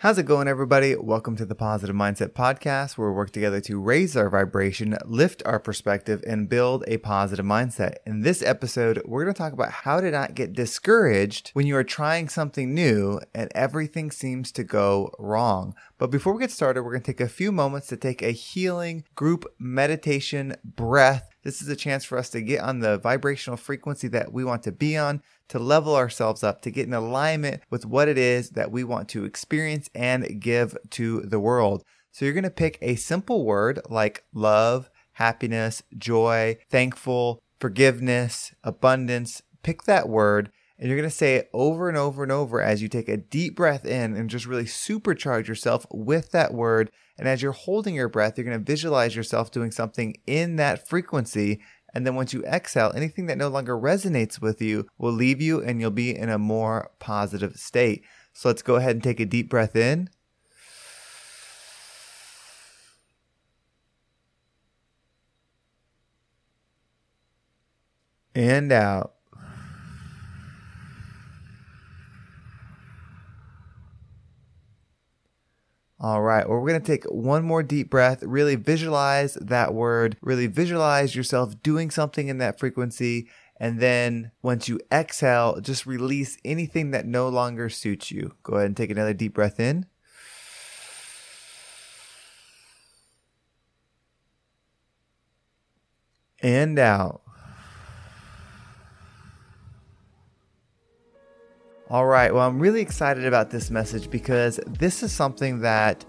How's it going, everybody? Welcome to the Positive Mindset Podcast, where we work together to raise our vibration, lift our perspective, and build a positive mindset. In this episode, we're going to talk about how to not get discouraged when you are trying something new and everything seems to go wrong. But before we get started, we're going to take a few moments to take a healing group meditation breath. This is a chance for us to get on the vibrational frequency that we want to be on to level ourselves up, to get in alignment with what it is that we want to experience and give to the world. So you're going to pick a simple word like love, happiness, joy, thankful, forgiveness, abundance. Pick that word and you're going to say it over and over and over as you take a deep breath in and just really supercharge yourself with that word. And as you're holding your breath, you're going to visualize yourself doing something in that frequency and then once you exhale, anything that no longer resonates with you will leave you and you'll be in a more positive state. So let's go ahead and take a deep breath in. And out. All right. Well, we're going to take one more deep breath. Really visualize that word. Really visualize yourself doing something in that frequency. And then once you exhale, just release anything that no longer suits you. Go ahead and take another deep breath in. And out. All right. Well, I'm really excited about this message because this is something that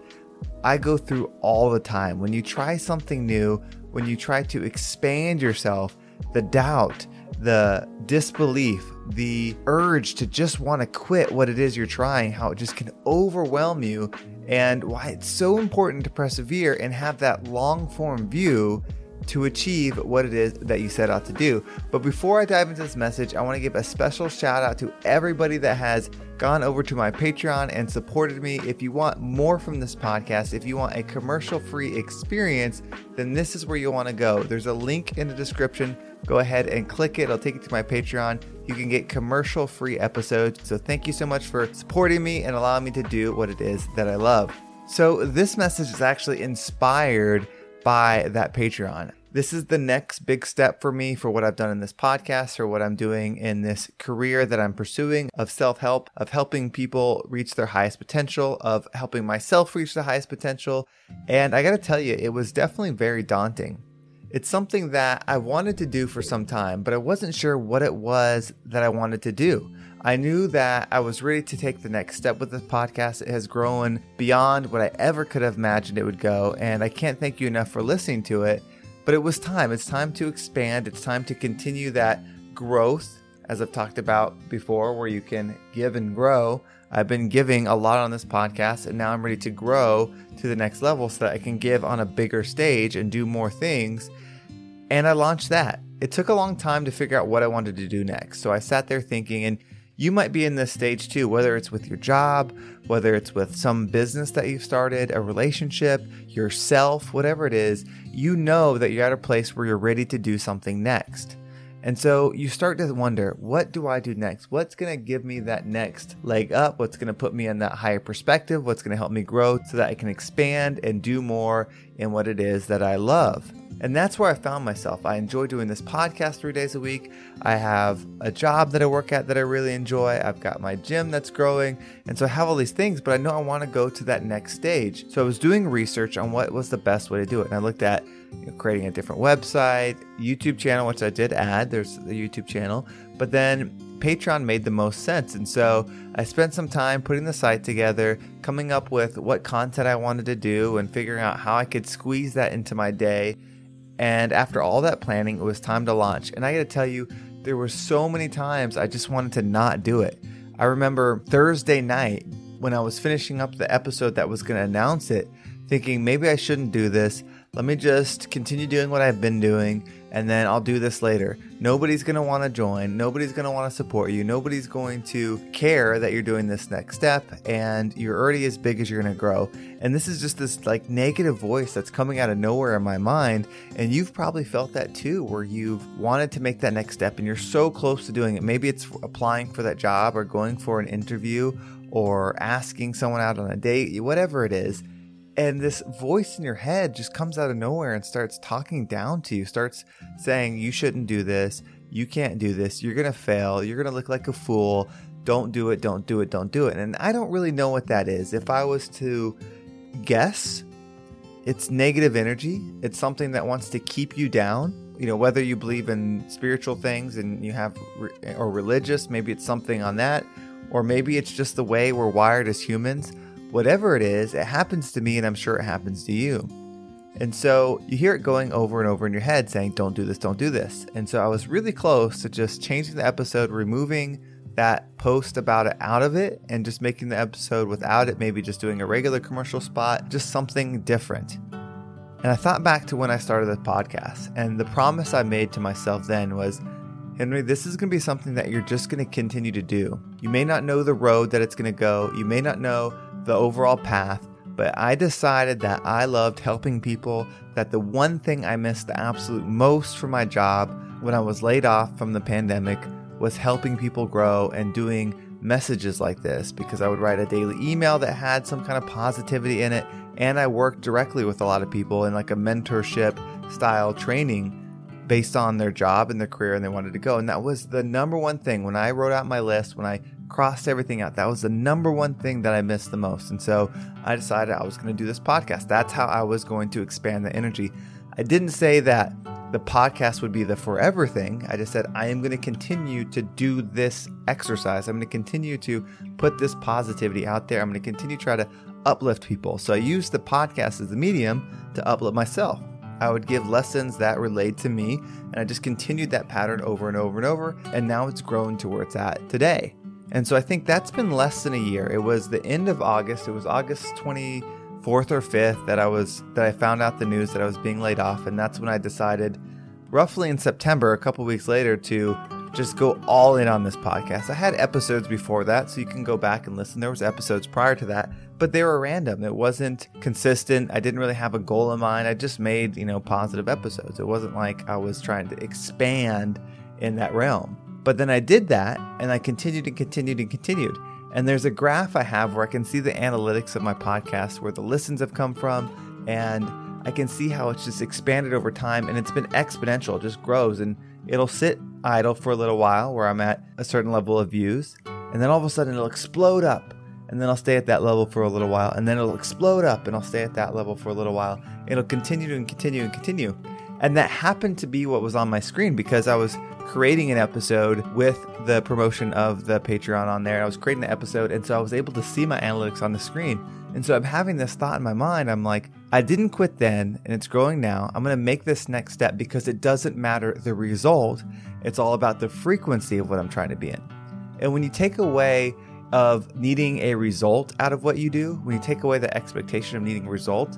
I go through all the time. When you try something new, when you try to expand yourself, the doubt, the disbelief, the urge to just want to quit what it is you're trying, how it just can overwhelm you, and why it's so important to persevere and have that long form view to achieve what it is that you set out to do. But before I dive into this message, I want to give a special shout out to everybody that has gone over to my Patreon and supported me. If you want more from this podcast, if you want a commercial free experience, then this is where you want to go. There's a link in the description. Go ahead and click it. It'll take you to my Patreon. You can get commercial free episodes. So thank you so much for supporting me and allowing me to do what it is that I love. So this message is actually inspired by that Patreon. This is the next big step for me for what I've done in this podcast or what I'm doing in this career that I'm pursuing of self help, of helping people reach their highest potential, of helping myself reach the highest potential. And I got to tell you, it was definitely very daunting. It's something that I wanted to do for some time, but I wasn't sure what it was that I wanted to do. I knew that I was ready to take the next step with this podcast. It has grown beyond what I ever could have imagined it would go, and I can't thank you enough for listening to it. But it was time. It's time to expand. It's time to continue that growth, as I've talked about before, where you can give and grow. I've been giving a lot on this podcast, and now I'm ready to grow to the next level so that I can give on a bigger stage and do more things. And I launched that. It took a long time to figure out what I wanted to do next. So I sat there thinking, and you might be in this stage too, whether it's with your job, whether it's with some business that you've started, a relationship, yourself, whatever it is, you know that you're at a place where you're ready to do something next. And so you start to wonder, what do I do next? What's going to give me that next leg up? What's going to put me in that higher perspective? What's going to help me grow so that I can expand and do more in what it is that I love? And that's where I found myself. I enjoy doing this podcast three days a week. I have a job that I work at that I really enjoy. I've got my gym that's growing. And so I have all these things, but I know I want to go to that next stage. So I was doing research on what was the best way to do it. And I looked at you know, creating a different website, YouTube channel, which I did add. There's the YouTube channel. But then Patreon made the most sense. And so I spent some time putting the site together, coming up with what content I wanted to do, and figuring out how I could squeeze that into my day and after all that planning, it was time to launch. And I got to tell you, there were so many times I just wanted to not do it. I remember Thursday night when I was finishing up the episode that was to announce it, thinking maybe I shouldn't do this. Let me just continue doing what I've been doing and then I'll do this later. Nobody's going to want to join. Nobody's going to want to support you. Nobody's going to care that you're doing this next step and you're already as big as you're going to grow. And this is just this like negative voice that's coming out of nowhere in my mind. And you've probably felt that too, where you've wanted to make that next step and you're so close to doing it. Maybe it's applying for that job or going for an interview or asking someone out on a date, whatever it is. And this voice in your head just comes out of nowhere and starts talking down to you, starts saying, You shouldn't do this. You can't do this. You're going to fail. You're going to look like a fool. Don't do it. Don't do it. Don't do it. And I don't really know what that is. If I was to guess, it's negative energy. It's something that wants to keep you down. You know, whether you believe in spiritual things and you have, or religious, maybe it's something on that, or maybe it's just the way we're wired as humans. Whatever it is, it happens to me and I'm sure it happens to you. And so you hear it going over and over in your head saying, don't do this, don't do this. And so I was really close to just changing the episode, removing that post about it out of it, and just making the episode without it, maybe just doing a regular commercial spot, just something different. And I thought back to when I started the podcast, and the promise I made to myself then was Henry, this is going to be something that you're just going to continue to do. You may not know the road that it's going to go, you may not know the overall path, but I decided that I loved helping people, that the one thing I missed the absolute most from my job when I was laid off from the pandemic was helping people grow and doing messages like this because I would write a daily email that had some kind of positivity in it and I worked directly with a lot of people in like a mentorship style training based on their job and their career and they wanted to go. And that was the number one thing when I wrote out my list, when I crossed everything out, that was the number one thing that I missed the most. And so I decided I was going to do this podcast. That's how I was going to expand the energy. I didn't say that the podcast would be the forever thing. I just said I am going to continue to do this exercise. I'm going to continue to put this positivity out there. I'm going to continue to try to uplift people. So I used the podcast as the medium to uplift myself. I would give lessons that relate to me, and I just continued that pattern over and over and over, and now it's grown to where it's at today. And so I think that's been less than a year. It was the end of August. It was August 24th or 5th that I was that I found out the news that I was being laid off, and that's when I decided roughly in September, a couple weeks later to just go all in on this podcast. I had episodes before that, so you can go back and listen. There was episodes prior to that, but they were random. It wasn't consistent. I didn't really have a goal in mind. I just made, you know, positive episodes. It wasn't like I was trying to expand in that realm. But then I did that and I continued and continued and continued. And there's a graph I have where I can see the analytics of my podcast, where the listens have come from, and I can see how it's just expanded over time and it's been exponential, it just grows and it'll sit idle for a little while where I'm at a certain level of views, and then all of a sudden it'll explode up, and then I'll stay at that level for a little while, and then it'll explode up, and I'll stay at that level for a little while. It'll continue and continue and continue. And that happened to be what was on my screen because I was creating an episode with the promotion of the Patreon on there. I was creating the episode, and so I was able to see my analytics on the screen. And so I'm having this thought in my mind. I'm like, I didn't quit then, and it's growing now. I'm going to make this next step because it doesn't matter the result. It's all about the frequency of what I'm trying to be in. And when you take away of needing a result out of what you do, when you take away the expectation of needing a result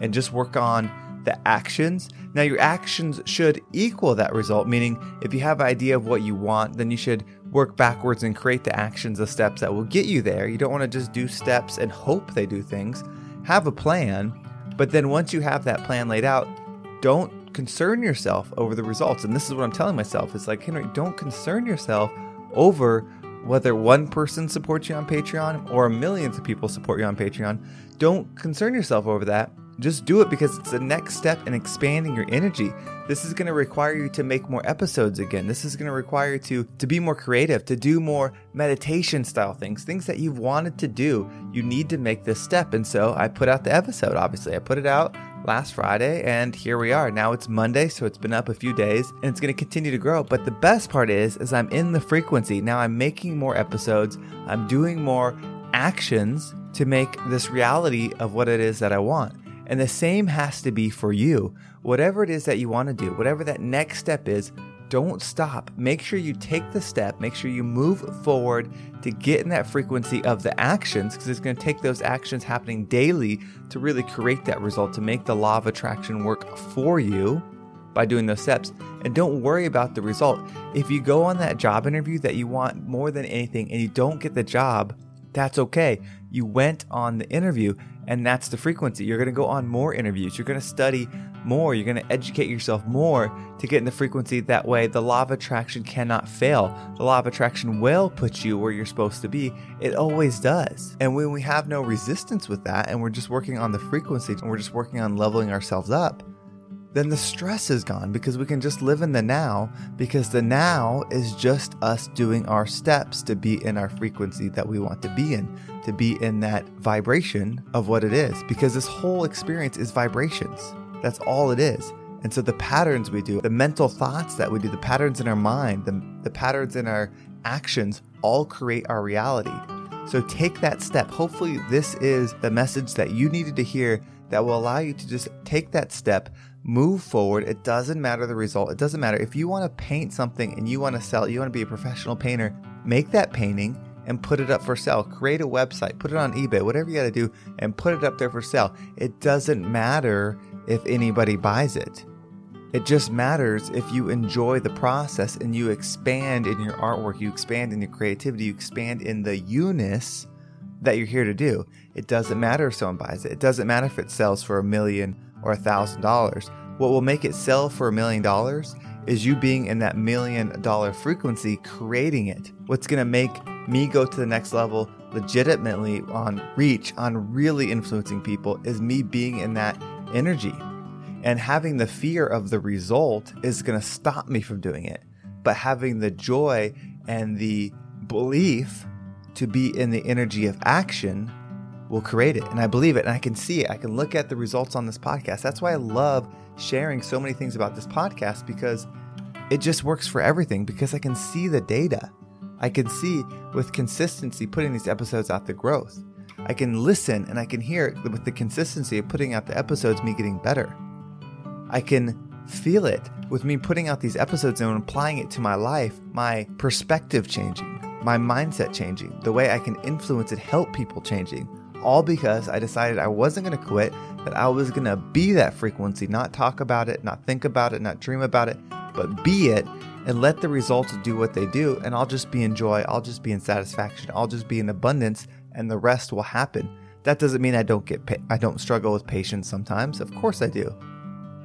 and just work on the actions. Now, your actions should equal that result, meaning if you have an idea of what you want, then you should work backwards and create the actions, the steps that will get you there. You don't want to just do steps and hope they do things. Have a plan, but then once you have that plan laid out, don't concern yourself over the results. And this is what I'm telling myself. It's like, Henry, don't concern yourself over whether one person supports you on Patreon or millions of people support you on Patreon. Don't concern yourself over that just do it because it's the next step in expanding your energy. This is going to require you to make more episodes again. This is going to require you to to be more creative, to do more meditation style things, things that you've wanted to do. You need to make this step. And so I put out the episode, obviously. I put it out last Friday and here we are. Now it's Monday, so it's been up a few days and it's going to continue to grow. But the best part is is I'm in the frequency. Now I'm making more episodes. I'm doing more actions to make this reality of what it is that I want. And the same has to be for you. Whatever it is that you want to do, whatever that next step is, don't stop. Make sure you take the step, make sure you move forward to get in that frequency of the actions because it's going to take those actions happening daily to really create that result, to make the law of attraction work for you by doing those steps. And don't worry about the result. If you go on that job interview that you want more than anything and you don't get the job, that's okay. You went on the interview and that's the frequency. You're going to go on more interviews. You're going to study more. You're going to educate yourself more to get in the frequency. That way, the law of attraction cannot fail. The law of attraction will put you where you're supposed to be. It always does. And when we have no resistance with that and we're just working on the frequency and we're just working on leveling ourselves up, then the stress is gone because we can just live in the now because the now is just us doing our steps to be in our frequency that we want to be in, to be in that vibration of what it is because this whole experience is vibrations. That's all it is. And so the patterns we do, the mental thoughts that we do, the patterns in our mind, the, the patterns in our actions all create our reality. So take that step. Hopefully, this is the message that you needed to hear that will allow you to just take that step, move forward. It doesn't matter the result. It doesn't matter. If you want to paint something and you want to sell you want to be a professional painter, make that painting and put it up for sale. Create a website, put it on eBay, whatever you got to do, and put it up there for sale. It doesn't matter if anybody buys it. It just matters if you enjoy the process and you expand in your artwork, you expand in your creativity, you expand in the you-ness that you're here to do. It doesn't matter if someone buys it. It doesn't matter if it sells for a million or a thousand dollars. What will make it sell for a million dollars is you being in that million dollar frequency, creating it. What's going to make me go to the next level legitimately on reach, on really influencing people, is me being in that energy. And having the fear of the result is going to stop me from doing it. But having the joy and the belief to be in the energy of action will create it. And I believe it and I can see it. I can look at the results on this podcast. That's why I love sharing so many things about this podcast because it just works for everything because I can see the data. I can see with consistency putting these episodes out the growth. I can listen and I can hear with the consistency of putting out the episodes, me getting better. I can feel it with me putting out these episodes and applying it to my life, my perspective changing, my mindset changing, the way I can influence and help people changing. All because I decided I wasn't going to quit, that I was going to be that frequency, not talk about it, not think about it, not dream about it, but be it and let the results do what they do. And I'll just be in joy, I'll just be in satisfaction, I'll just be in abundance and the rest will happen. That doesn't mean I don't get pa- I don't struggle with patience sometimes. Of course I do.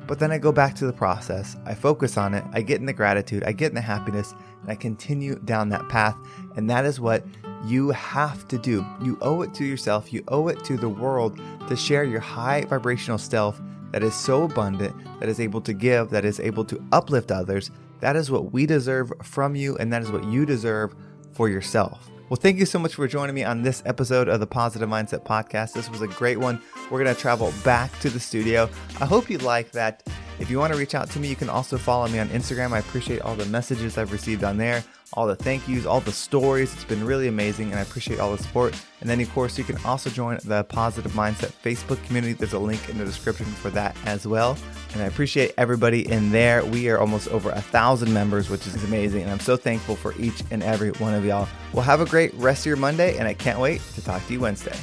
But then I go back to the process. I focus on it. I get in the gratitude, I get in the happiness, and I continue down that path. And that is what you have to do. You owe it to yourself, you owe it to the world to share your high vibrational self that is so abundant, that is able to give, that is able to uplift others. That is what we deserve from you, and that is what you deserve for yourself. Well, thank you so much for joining me on this episode of the Positive Mindset Podcast. This was a great one. We're going to travel back to the studio. I hope you like that. If you want to reach out to me, you can also follow me on Instagram. I appreciate all the messages I've received on there all the thank yous, all the stories. It's been really amazing, and I appreciate all the support. And then, of course, you can also join the Positive Mindset Facebook community. There's a link in the description for that as well. And I appreciate everybody in there. We are almost over a thousand members, which is amazing. And I'm so thankful for each and every one of y'all. Well, have a great rest of your Monday, and I can't wait to talk to you Wednesday.